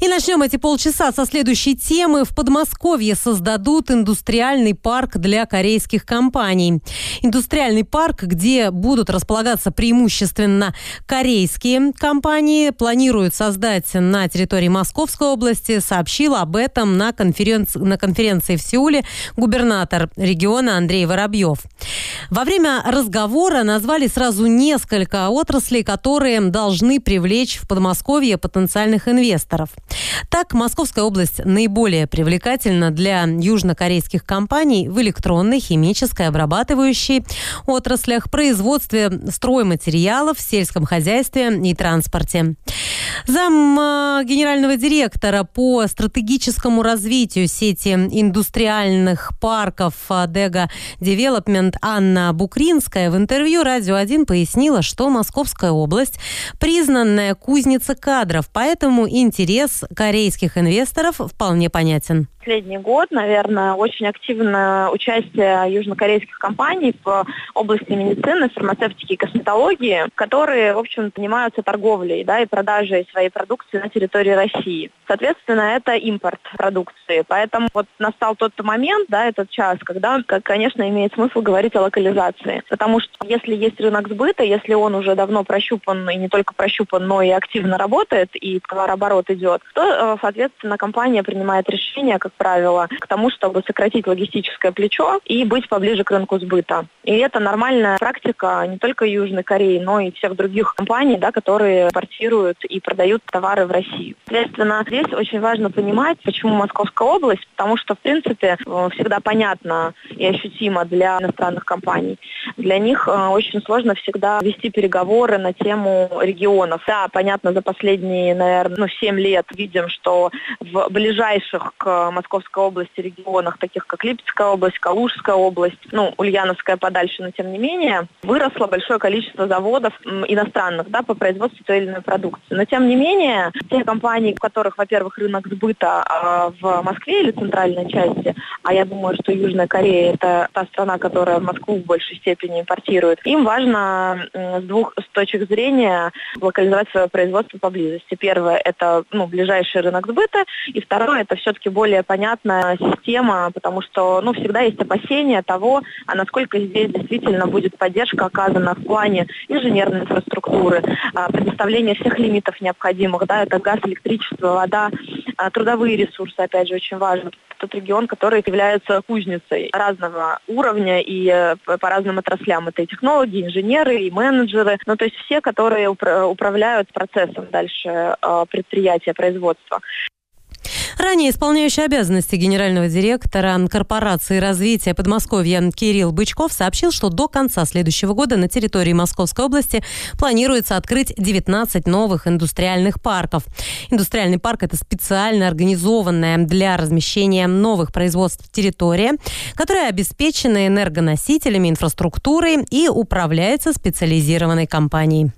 И начнем эти полчаса со следующей темы. В Подмосковье создадут индустриальный парк для корейских компаний. Индустриальный парк, где будут располагаться преимущественно корейские компании, планируют создать на территории Московской области. Сообщил об этом на, конференции, на конференции в Сеуле губернатор региона Андрей Воробьев. Во время разговора назвали сразу несколько отраслей, которые должны привлечь в Подмосковье потенциальных инвесторов. Так, Московская область наиболее привлекательна для южнокорейских компаний в электронной, химической, обрабатывающей отраслях, производстве стройматериалов, сельском хозяйстве и транспорте. Зам э, генерального директора по стратегическому развитию сети индустриальных парков Dega Development Анна Букринская в интервью «Радио 1» пояснила, что Московская область признанная кузница кадров, поэтому интерес корейских инвесторов вполне понятен. Последний год, наверное, очень активное участие южнокорейских компаний в области медицины, фармацевтики и косметологии, которые, в общем, занимаются торговлей да, и продажей своей продукции на территории России. Соответственно, это импорт продукции. Поэтому вот настал тот момент, да, этот час, когда, конечно, имеет смысл говорить о локализации. Потому что если есть рынок сбыта, если он уже давно прощупан, и не только прощупан, но и активно работает, и товарооборот идет, то, э, соответственно, компания принимает решение, как правило, к тому, чтобы сократить логистическое плечо и быть поближе к рынку сбыта. И это нормальная практика не только Южной Кореи, но и всех других компаний, да, которые импортируют и продают товары в Россию. Соответственно, здесь очень важно понимать, почему Московская область, потому что, в принципе, э, всегда понятно и ощутимо для иностранных компаний. Для них э, очень сложно всегда вести переговоры на тему регионов. Да, понятно, за последние, наверное, ну, 7 лет видим, что в ближайших к Московской области регионах, таких как Липецкая область, Калужская область, ну, Ульяновская подальше, но тем не менее, выросло большое количество заводов иностранных да, по производству той или иной продукции. Но тем не менее, те компании, у которых, во-первых, рынок сбыта э, в Москве или центральной части, а я думаю, что Южная Корея это та страна, которая в Москву в большей степени импортирует, им важно с двух с точек зрения локализовать свое производство поблизости. Первое – это ну, ближайший рынок сбыта, и второе – это все-таки более понятная система, потому что ну, всегда есть опасения того, а насколько здесь действительно будет поддержка оказана в плане инженерной инфраструктуры, а, предоставления всех лимитов необходимых, да, это газ, электричество, вода, а, трудовые ресурсы, опять же, очень важно. Тот регион, который является кузницей разного уровня и э, по разным отраслям. Это и технологи, инженеры, и менеджеры, ну то есть все, которые управляют процессом дальше э, предприятия, производства. Ранее исполняющий обязанности генерального директора корпорации развития Подмосковья Кирилл Бычков сообщил, что до конца следующего года на территории Московской области планируется открыть 19 новых индустриальных парков. Индустриальный парк – это специально организованная для размещения новых производств территория, которая обеспечена энергоносителями, инфраструктурой и управляется специализированной компанией.